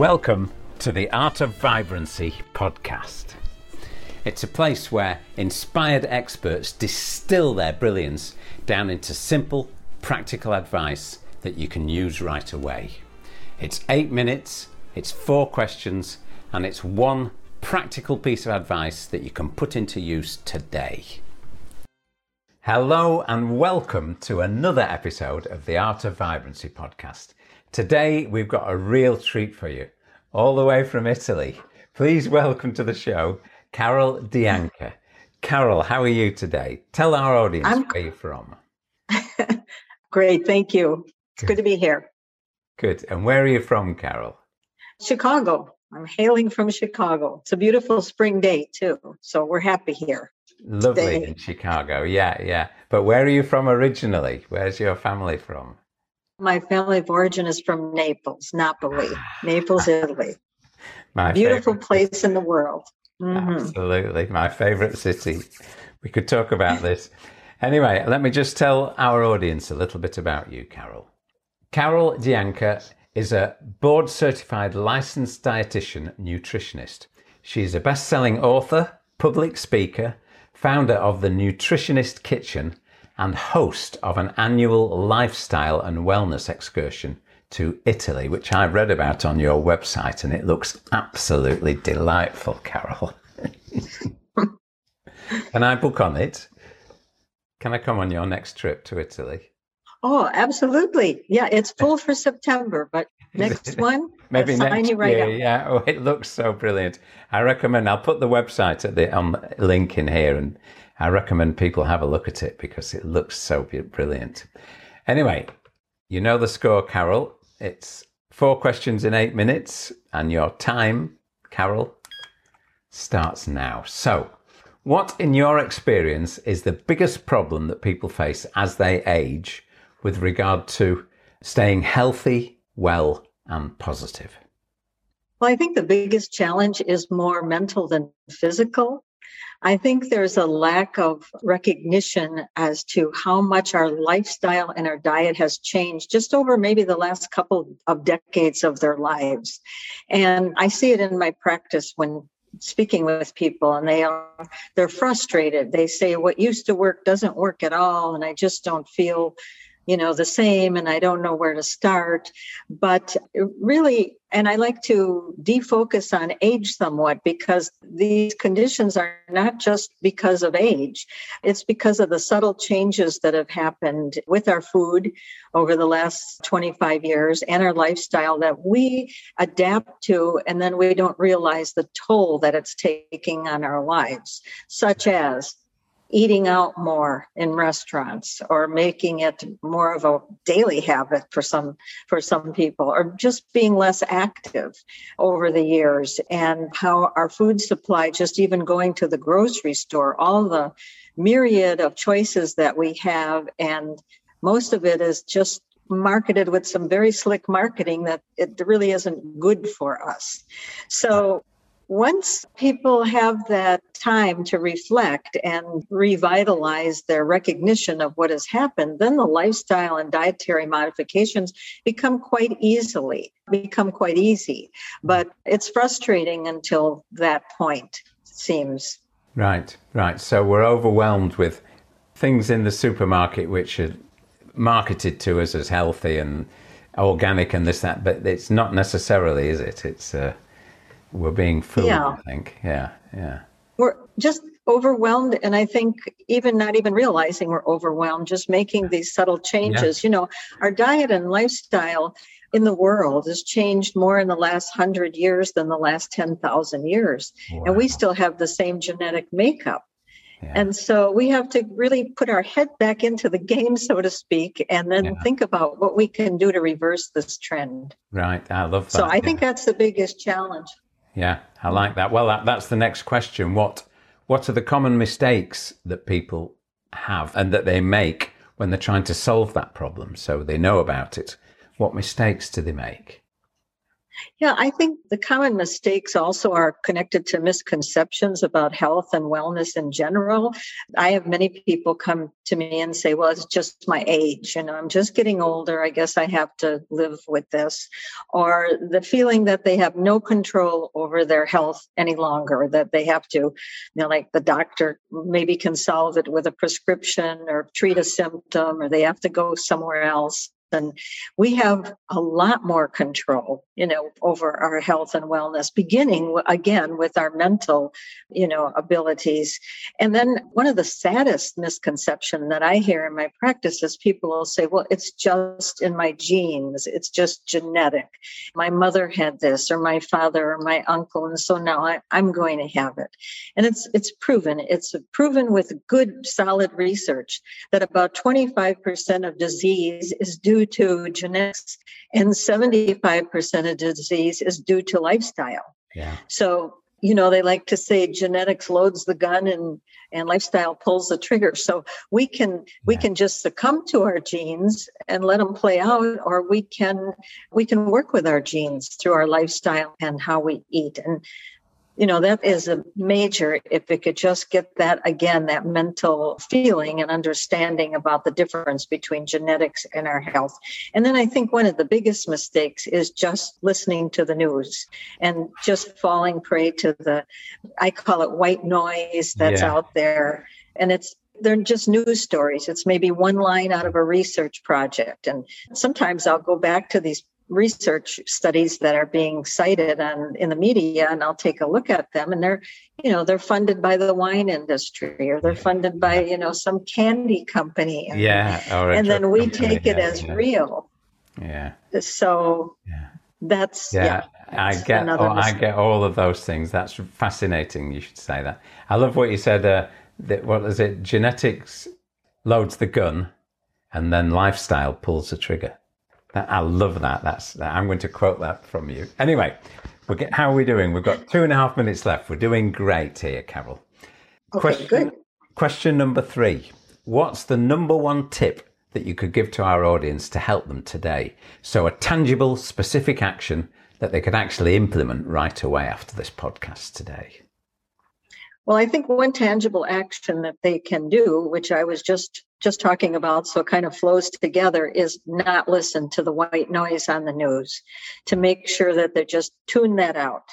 Welcome to the Art of Vibrancy podcast. It's a place where inspired experts distill their brilliance down into simple, practical advice that you can use right away. It's eight minutes, it's four questions, and it's one practical piece of advice that you can put into use today. Hello, and welcome to another episode of the Art of Vibrancy podcast. Today, we've got a real treat for you, all the way from Italy. Please welcome to the show Carol D'Anca. Carol, how are you today? Tell our audience I'm... where you're from. Great, thank you. It's good. good to be here. Good. And where are you from, Carol? Chicago. I'm hailing from Chicago. It's a beautiful spring day, too. So we're happy here. Lovely today. in Chicago. Yeah, yeah. But where are you from originally? Where's your family from? My family of origin is from Naples, Napoli, Naples, Italy. My beautiful place in the world. Mm-hmm. Absolutely, my favorite city. We could talk about this. Anyway, let me just tell our audience a little bit about you, Carol. Carol D'Anca is a board certified licensed dietitian nutritionist. She's a best selling author, public speaker, founder of the Nutritionist Kitchen, and host of an annual lifestyle and wellness excursion to Italy, which I read about on your website, and it looks absolutely delightful, Carol. Can I book on it? Can I come on your next trip to Italy? Oh, absolutely. Yeah, it's full for September, but next one, maybe next right year. Up. Yeah, oh, it looks so brilliant. I recommend. I'll put the website at the um, link in here, and I recommend people have a look at it because it looks so brilliant. Anyway, you know the score, Carol. It's four questions in eight minutes, and your time, Carol, starts now. So, what, in your experience, is the biggest problem that people face as they age with regard to staying healthy, well, and positive? Well, I think the biggest challenge is more mental than physical. I think there's a lack of recognition as to how much our lifestyle and our diet has changed just over maybe the last couple of decades of their lives. And I see it in my practice when speaking with people and they are they're frustrated they say what used to work doesn't work at all and i just don't feel you know the same and i don't know where to start. But really and i like to defocus on age somewhat because these conditions are not just because of age. It's because of the subtle changes that have happened with our food over the last 25 years and our lifestyle that we adapt to and then we don't realize the toll that it's taking on our lives such as eating out more in restaurants or making it more of a daily habit for some for some people or just being less active over the years and how our food supply just even going to the grocery store all the myriad of choices that we have and most of it is just marketed with some very slick marketing that it really isn't good for us. So once people have that time to reflect and revitalize their recognition of what has happened, then the lifestyle and dietary modifications become quite easily, become quite easy. But it's frustrating until that point, seems. Right, right. So we're overwhelmed with things in the supermarket which are marketed to us as healthy and organic and this, that, but it's not necessarily, is it? It's, uh, we're being fooled, yeah. I think. Yeah, yeah. We're just overwhelmed and i think even not even realizing we're overwhelmed just making these subtle changes yeah. you know our diet and lifestyle in the world has changed more in the last 100 years than the last 10,000 years wow. and we still have the same genetic makeup yeah. And so we have to really put our head back into the game, so to speak, and then yeah. think about what we can do to reverse this trend. Right. I love that. So I yeah. think that's the biggest challenge. Yeah, I like that. Well, that, that's the next question. What what are the common mistakes that people have and that they make when they're trying to solve that problem? So they know about it. What mistakes do they make? Yeah, I think the common mistakes also are connected to misconceptions about health and wellness in general. I have many people come to me and say, well, it's just my age. You know, I'm just getting older. I guess I have to live with this. Or the feeling that they have no control over their health any longer, that they have to, you know, like the doctor maybe can solve it with a prescription or treat a symptom, or they have to go somewhere else and we have a lot more control you know over our health and wellness beginning again with our mental you know abilities. And then one of the saddest misconception that i hear in my practice is people will say well it's just in my genes it's just genetic. My mother had this or my father or my uncle and so now I, i'm going to have it. And it's it's proven it's proven with good solid research that about 25% of disease is due due to genetics and 75% of disease is due to lifestyle. Yeah. So, you know, they like to say genetics loads the gun and and lifestyle pulls the trigger. So we can yeah. we can just succumb to our genes and let them play out or we can we can work with our genes through our lifestyle and how we eat. And you know that is a major if it could just get that again that mental feeling and understanding about the difference between genetics and our health and then i think one of the biggest mistakes is just listening to the news and just falling prey to the i call it white noise that's yeah. out there and it's they're just news stories. It's maybe one line out of a research project. And sometimes I'll go back to these research studies that are being cited on in the media and I'll take a look at them and they're you know they're funded by the wine industry or they're funded by you know some candy company. And, yeah and then we take it as yeah. real. Yeah. So yeah. that's yeah, yeah I get oh, I get all of those things. That's fascinating you should say that. I love what you said uh, that what is it? Genetics loads the gun and then lifestyle pulls the trigger I love that. That's I'm going to quote that from you. Anyway, we get, how are we doing? We've got two and a half minutes left. We're doing great here, Carol. Okay, question, good. Question number three. What's the number one tip that you could give to our audience to help them today? So a tangible, specific action that they could actually implement right away after this podcast today. Well, I think one tangible action that they can do, which I was just just talking about, so it kind of flows together, is not listen to the white noise on the news, to make sure that they just tune that out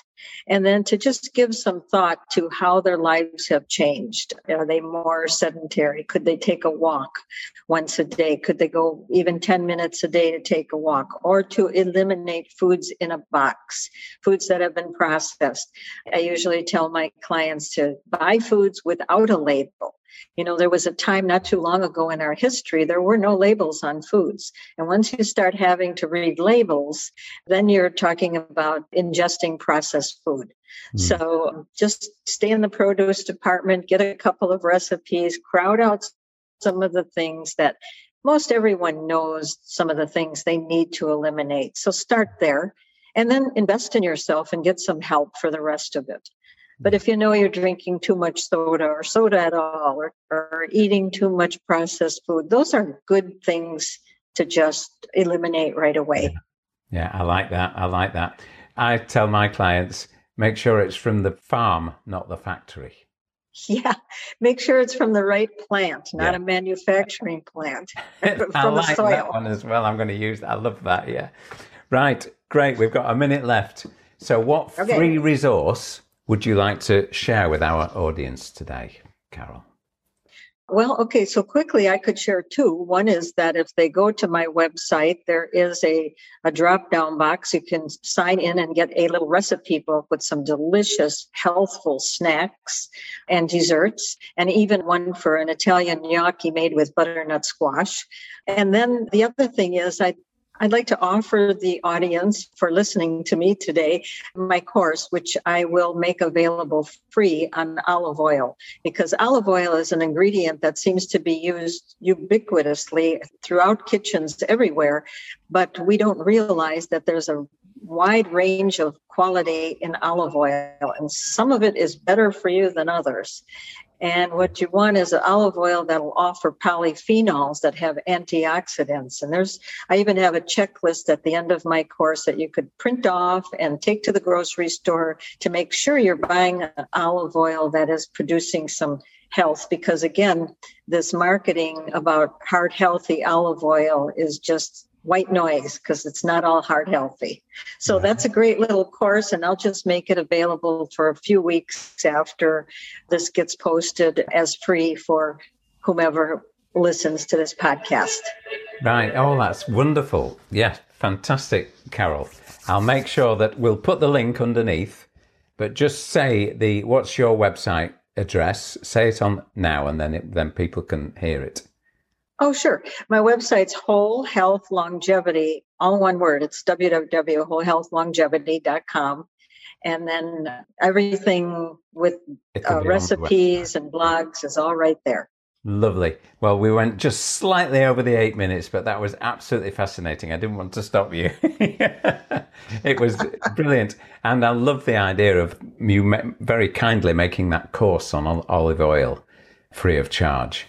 and then to just give some thought to how their lives have changed. Are they more sedentary? Could they take a walk once a day? Could they go even 10 minutes a day to take a walk or to eliminate foods in a box, foods that have been processed? I usually tell my clients to buy foods without a label you know, there was a time not too long ago in our history, there were no labels on foods. And once you start having to read labels, then you're talking about ingesting processed food. Mm. So just stay in the produce department, get a couple of recipes, crowd out some of the things that most everyone knows some of the things they need to eliminate. So start there and then invest in yourself and get some help for the rest of it. But if you know you're drinking too much soda or soda at all or, or eating too much processed food, those are good things to just eliminate right away. Yeah. I like that. I like that. I tell my clients make sure it's from the farm, not the factory. Yeah, make sure it's from the right plant, not yeah. a manufacturing plant. from I like that one as well. I'm going to use that. I love that. Yeah. Right. Great. We've got a minute left. So, what okay. free resource would you like to share with our audience today, Carol? Well, okay, so quickly I could share two. One is that if they go to my website, there is a, a drop down box. You can sign in and get a little recipe book with some delicious, healthful snacks and desserts, and even one for an Italian gnocchi made with butternut squash. And then the other thing is, I I'd like to offer the audience for listening to me today my course, which I will make available free on olive oil, because olive oil is an ingredient that seems to be used ubiquitously throughout kitchens everywhere, but we don't realize that there's a wide range of quality in olive oil, and some of it is better for you than others. And what you want is an olive oil that'll offer polyphenols that have antioxidants. And there's, I even have a checklist at the end of my course that you could print off and take to the grocery store to make sure you're buying olive oil that is producing some health. Because again, this marketing about heart healthy olive oil is just white noise because it's not all heart healthy. So that's a great little course, and I'll just make it available for a few weeks after this gets posted as free for whomever listens to this podcast. Right. Oh, that's wonderful. Yeah, fantastic, Carol. I'll make sure that we'll put the link underneath, but just say the what's your website address. Say it on now, and then it, then people can hear it. Oh, sure. My website's Whole Health Longevity, all one word. It's www.wholehealthlongevity.com. And then everything with uh, recipes and blogs is all right there. Lovely. Well, we went just slightly over the eight minutes, but that was absolutely fascinating. I didn't want to stop you. it was brilliant. And I love the idea of you very kindly making that course on olive oil free of charge.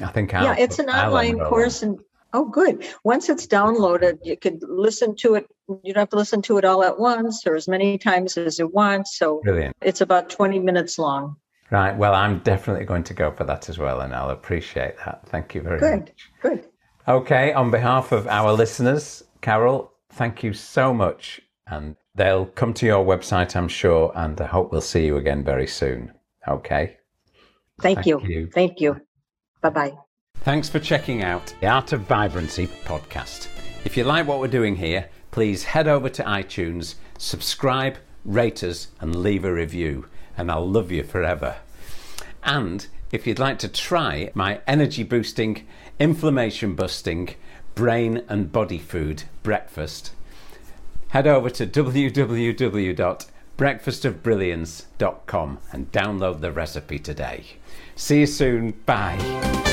I think I'll, yeah, it's an online course, and oh, good. Once it's downloaded, you could listen to it. You don't have to listen to it all at once or as many times as you want. So Brilliant. it's about twenty minutes long. Right. Well, I'm definitely going to go for that as well, and I'll appreciate that. Thank you very good. much. Good. Good. Okay. On behalf of our listeners, Carol, thank you so much, and they'll come to your website, I'm sure, and I hope we'll see you again very soon. Okay. Thank, thank you. you. Thank you. Bye bye. Thanks for checking out the Art of Vibrancy podcast. If you like what we're doing here, please head over to iTunes, subscribe, rate us, and leave a review, and I'll love you forever. And if you'd like to try my energy boosting, inflammation busting, brain and body food breakfast, head over to www.breakfastofbrilliance.com and download the recipe today. See you soon. Bye.